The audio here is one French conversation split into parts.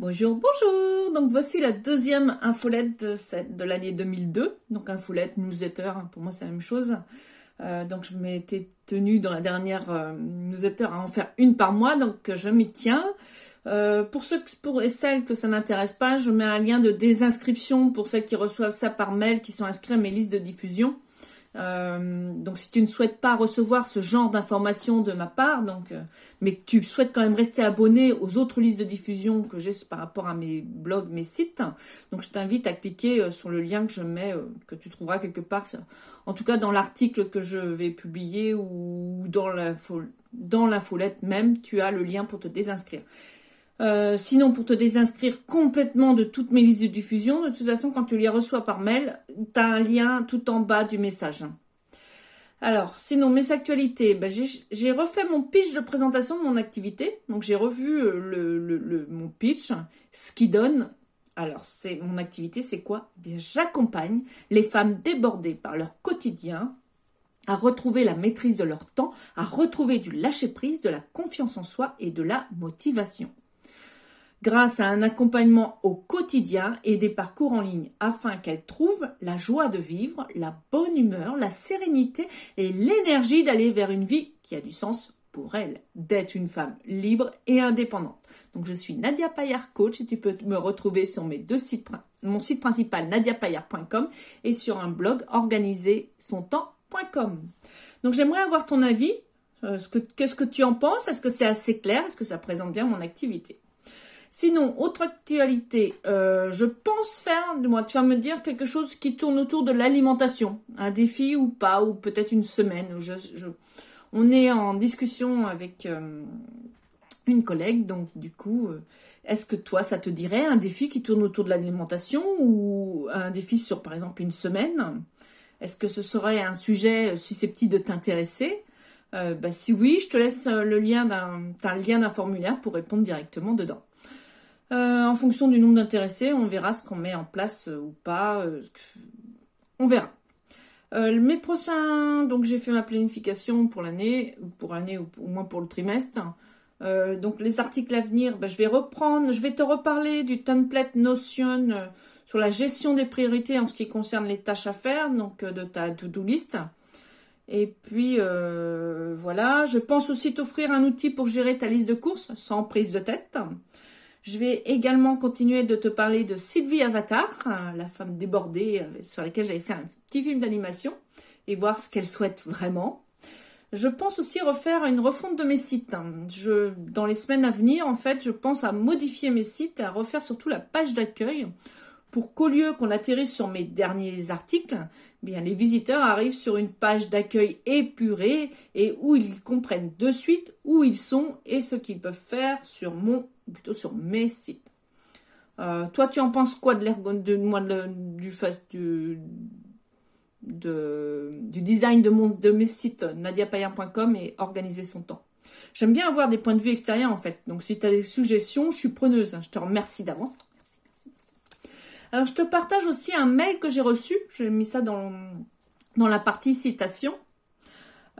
Bonjour, bonjour. Donc voici la deuxième infolette de, de l'année 2002. Donc infolette, newsletter, hein, pour moi c'est la même chose. Euh, donc je m'étais tenue dans la dernière euh, newsletter à en faire une par mois, donc je m'y tiens. Euh, pour ceux pour et celles que ça n'intéresse pas, je mets un lien de désinscription pour celles qui reçoivent ça par mail, qui sont inscrits à mes listes de diffusion. Euh, donc si tu ne souhaites pas recevoir ce genre d'informations de ma part, donc euh, mais que tu souhaites quand même rester abonné aux autres listes de diffusion que j'ai par rapport à mes blogs, mes sites, donc je t'invite à cliquer euh, sur le lien que je mets, euh, que tu trouveras quelque part, en tout cas dans l'article que je vais publier ou dans l'info, dans l'infolette même, tu as le lien pour te désinscrire. Euh, sinon, pour te désinscrire complètement de toutes mes listes de diffusion, de toute façon, quand tu les reçois par mail, tu as un lien tout en bas du message. Alors, sinon, mes actualités, ben, j'ai refait mon pitch de présentation de mon activité. Donc, j'ai revu euh, le, mon pitch, ce qui donne. Alors, c'est mon activité, c'est quoi? J'accompagne les femmes débordées par leur quotidien à retrouver la maîtrise de leur temps, à retrouver du lâcher-prise, de la confiance en soi et de la motivation grâce à un accompagnement au quotidien et des parcours en ligne afin qu'elles trouvent la joie de vivre, la bonne humeur, la sérénité et l'énergie d'aller vers une vie qui a du sens pour elles, d'être une femme libre et indépendante. Donc je suis Nadia Payard coach et tu peux me retrouver sur mes mon site principal nadiapayard.com et sur un blog organisé-son-temps.com. Donc j'aimerais avoir ton avis. Euh, ce que- Qu'est-ce que tu en penses? Est-ce que c'est assez clair? Est-ce que ça présente bien mon activité? Sinon, autre actualité, euh, je pense faire, moi, tu vas me dire quelque chose qui tourne autour de l'alimentation, un défi ou pas, ou peut-être une semaine. Je, on est en discussion avec euh, une collègue, donc du coup, euh, est-ce que toi, ça te dirait un défi qui tourne autour de l'alimentation ou un défi sur, par exemple, une semaine? Est-ce que ce serait un sujet susceptible de t'intéresser? Bah, Si oui, je te laisse le lien d'un, lien d'un formulaire pour répondre directement dedans. Euh, en fonction du nombre d'intéressés, on verra ce qu'on met en place euh, ou pas. euh, on verra. Mes prochains, donc j'ai fait ma planification pour l'année, pour l'année ou au moins pour le trimestre. Donc les articles à venir, ben, je vais reprendre, je vais te reparler du template Notion sur la gestion des priorités en ce qui concerne les tâches à faire, donc de ta to-do list. Et puis voilà, je pense aussi t'offrir un outil pour gérer ta liste de courses sans prise de tête. Je vais également continuer de te parler de Sylvie Avatar, la femme débordée euh, sur laquelle j'avais fait un petit film d'animation, et voir ce qu'elle souhaite vraiment. Je pense aussi refaire une refonte de mes sites. Je, dans les semaines à venir, en fait, je pense à modifier mes sites, à refaire surtout la page d'accueil pour qu'au lieu qu'on atterrisse sur mes derniers articles, bien les visiteurs arrivent sur une page d'accueil épurée et où ils comprennent de suite où ils sont et ce qu'ils peuvent faire sur mon, plutôt sur mes sites. Euh, toi, tu en penses quoi de l'ergon du design de mon de mes sites nadiapayard.com et organiser son temps? J'aime bien avoir des points de vue extérieurs en fait. Donc si tu as des suggestions, je suis preneuse. Je te remercie d'avance. Alors je te partage aussi un mail que j'ai reçu. J'ai mis ça dans dans la partie citation.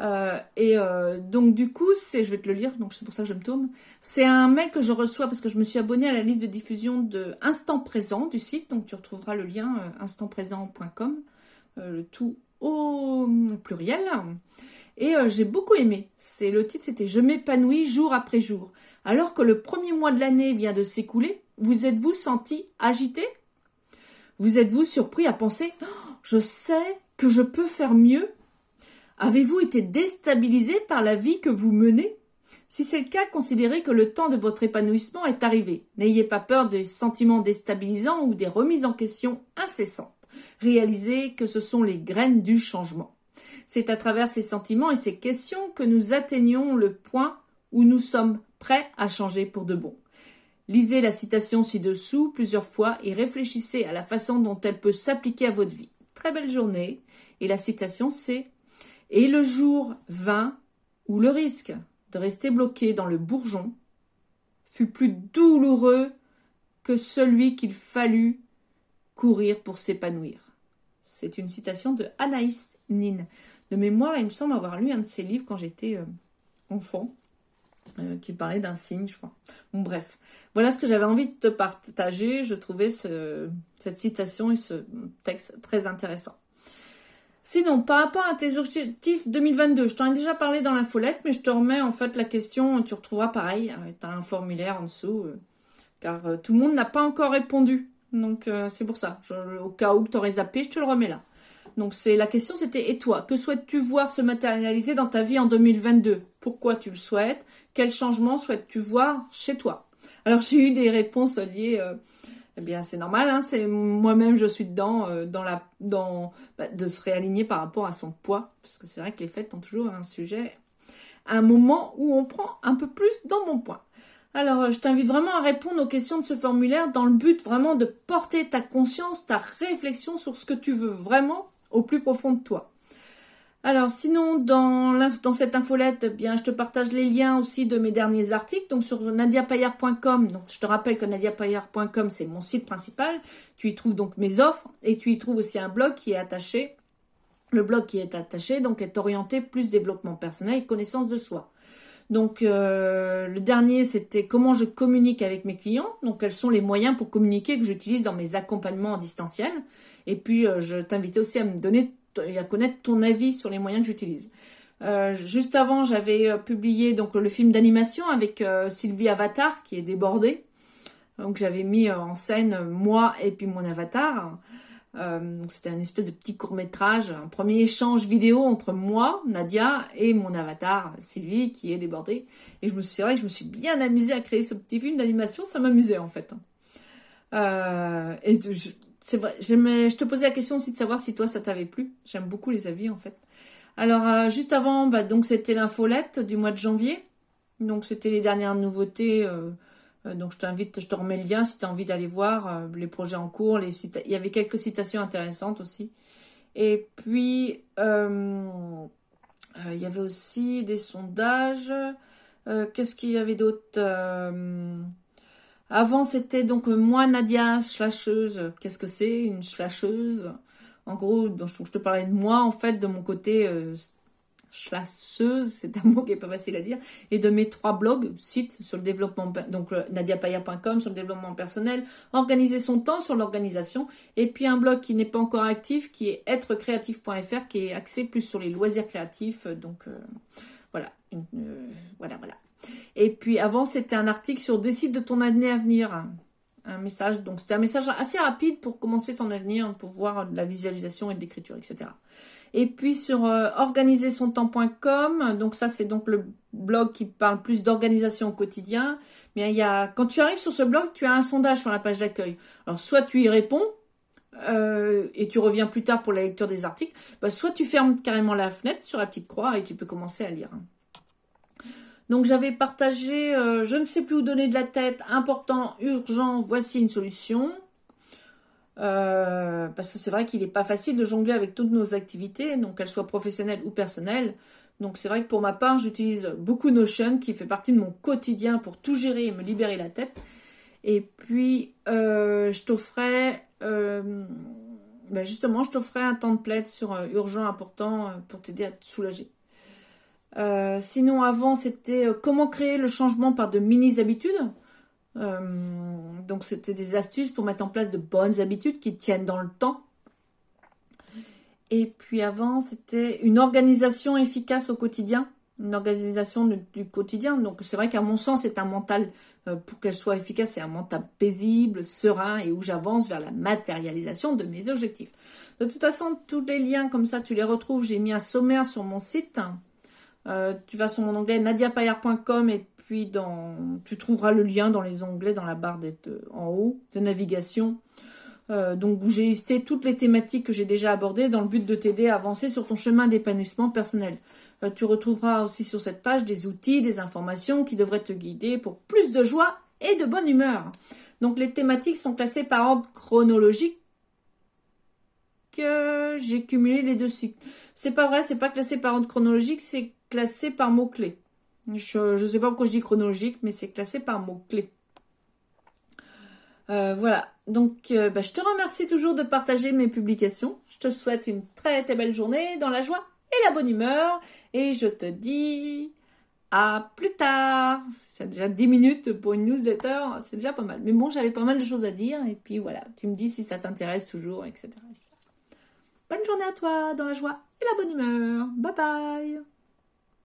Euh, et euh, donc du coup, c'est, je vais te le lire, donc c'est pour ça que je me tourne. C'est un mail que je reçois parce que je me suis abonnée à la liste de diffusion de Instant Présent du site, donc tu retrouveras le lien euh, instantprésent.com, euh, le tout au pluriel. Et euh, j'ai beaucoup aimé. C'est le titre, c'était Je m'épanouis jour après jour. Alors que le premier mois de l'année vient de s'écouler, vous êtes-vous senti agité Vous êtes-vous surpris à penser Je sais que je peux faire mieux? Avez-vous été déstabilisé par la vie que vous menez? Si c'est le cas, considérez que le temps de votre épanouissement est arrivé. N'ayez pas peur des sentiments déstabilisants ou des remises en question incessantes. Réalisez que ce sont les graines du changement. C'est à travers ces sentiments et ces questions que nous atteignons le point où nous sommes prêts à changer pour de bon. Lisez la citation ci-dessous plusieurs fois et réfléchissez à la façon dont elle peut s'appliquer à votre vie. Très belle journée. Et la citation c'est Et le jour vint où le risque de rester bloqué dans le bourgeon fut plus douloureux que celui qu'il fallut courir pour s'épanouir. C'est une citation de Anaïs Nin. De mémoire, il me semble avoir lu un de ses livres quand j'étais euh, enfant. Euh, qui parlait d'un signe, je crois. Bon, bref. Voilà ce que j'avais envie de te partager. Je trouvais cette citation et ce texte très intéressant. Sinon, par rapport à tes objectifs 2022, je t'en ai déjà parlé dans l'infolette, mais je te remets en fait la question, tu retrouveras pareil, euh, tu as un formulaire en dessous, euh, car euh, tout le monde n'a pas encore répondu. Donc c'est pour ça, au cas où tu aurais zappé, je te le remets là. Donc c'est la question c'était et toi, que souhaites-tu voir se matérialiser dans ta vie en 2022 Pourquoi tu le souhaites Quel changement souhaites-tu voir chez toi Alors j'ai eu des réponses liées eh bien c'est normal, hein, c'est moi-même je suis dedans, euh, dans la, dans bah, de se réaligner par rapport à son poids, parce que c'est vrai que les fêtes ont toujours un sujet, un moment où on prend un peu plus dans mon poids. Alors euh, je t'invite vraiment à répondre aux questions de ce formulaire dans le but vraiment de porter ta conscience, ta réflexion sur ce que tu veux vraiment au plus profond de toi. Alors sinon, dans, cette infolette, eh bien, je te partage les liens aussi de mes derniers articles. Donc sur nadiapayard.com, donc je te rappelle que nadiapayard.com, c'est mon site principal. Tu y trouves donc mes offres et tu y trouves aussi un blog qui est attaché. Le blog qui est attaché, donc est orienté plus développement personnel et connaissance de soi. Donc euh, le dernier, c'était comment je communique avec mes clients. Donc quels sont les moyens pour communiquer que j'utilise dans mes accompagnements en distanciel. Et puis euh, je t'invitais aussi à me donner et à connaître ton avis sur les moyens que j'utilise. Euh, juste avant, j'avais euh, publié donc le film d'animation avec euh, Sylvie Avatar qui est débordée. Donc j'avais mis en scène moi et puis mon avatar. c'était un espèce de petit court métrage, un premier échange vidéo entre moi, Nadia, et mon avatar Sylvie qui est débordée. Et je me suis, vrai je me suis bien amusée à créer ce petit film d'animation, ça m'amusait en fait. et c'est vrai, je te posais la question aussi de savoir si toi ça t'avait plu. J'aime beaucoup les avis en fait. Alors euh, juste avant, bah, donc c'était l'infolette du mois de janvier. Donc c'était les dernières nouveautés. Euh, euh, donc je t'invite, je te remets le lien si tu as envie d'aller voir les projets en cours. Il y avait quelques citations intéressantes aussi. Et puis il y avait aussi des sondages. Qu'est-ce qu'il y avait d'autre avant, c'était donc moi, Nadia, slasheuse. Qu'est-ce que c'est une slasheuse? En gros, je te parlais de moi, en fait, de mon côté euh, c'est un mot qui est pas facile à dire, et de mes trois blogs, sites sur le développement, donc euh, nadiapayer.com sur le développement personnel, organiser son temps sur l'organisation, et puis un blog qui n'est pas encore actif, qui est êtrecréatif.fr, qui est axé plus sur les loisirs créatifs, donc euh, voilà, voilà, voilà. Et puis avant, c'était un article sur décide de ton année à venir. Un message, donc c'était un message assez rapide pour commencer ton avenir, pour voir de la visualisation et de l'écriture, etc. Et puis sur euh, organiser-son-temps.com, donc ça c'est donc le blog qui parle plus d'organisation au quotidien. Mais il y a, quand tu arrives sur ce blog, tu as un sondage sur la page d'accueil. Alors soit tu y réponds, euh, et tu reviens plus tard pour la lecture des articles, bah, soit tu fermes carrément la fenêtre sur la petite croix et tu peux commencer à lire. Donc j'avais partagé, euh, je ne sais plus où donner de la tête, important, urgent, voici une solution. Euh, parce que c'est vrai qu'il n'est pas facile de jongler avec toutes nos activités, donc qu'elles soient professionnelles ou personnelles. Donc c'est vrai que pour ma part, j'utilise beaucoup Notion, qui fait partie de mon quotidien pour tout gérer et me libérer la tête. Et puis, euh, je t'offrais, ben justement, je t'offrais un template sur urgent, important, pour t'aider à te soulager. Euh, sinon, avant, c'était euh, comment créer le changement par de mini-habitudes. Euh, donc, c'était des astuces pour mettre en place de bonnes habitudes qui tiennent dans le temps. Et puis avant, c'était une organisation efficace au quotidien, une organisation du, quotidien. Donc, c'est vrai qu'à mon sens, c'est un mental, pour qu'elle soit efficace, c'est un mental paisible, serein et où j'avance vers la matérialisation de mes objectifs. De toute façon, tous les liens comme ça, tu les retrouves. J'ai mis un sommaire sur mon site. Euh, tu vas sur mon onglet nadiapayer.com et puis dans, tu trouveras le lien dans les onglets dans la barre en haut de navigation. Euh, donc j'ai listé toutes les thématiques que j'ai déjà abordées dans le but de t'aider à avancer sur ton chemin d'épanouissement personnel. Euh, tu retrouveras aussi sur cette page des outils, des informations qui devraient te guider pour plus de joie et de bonne humeur. Donc les thématiques sont classées par ordre chronologique. Que j'ai cumulé les deux cycles. C'est pas vrai, c'est pas classé par ordre chronologique, c'est classé par mots-clés. Je ne sais pas pourquoi je dis chronologique, mais c'est classé par mots-clés. Euh, voilà. Donc, euh, bah, je te remercie toujours de partager mes publications. Je te souhaite une très très belle journée dans la joie et la bonne humeur. Et je te dis À plus tard. C'est déjà 10 minutes pour une newsletter, c'est déjà pas mal. Mais bon, j'avais pas mal de choses à dire et puis voilà, tu me dis si ça t'intéresse toujours, etc. Bonne journée à toi, dans la joie et la bonne humeur. Bye bye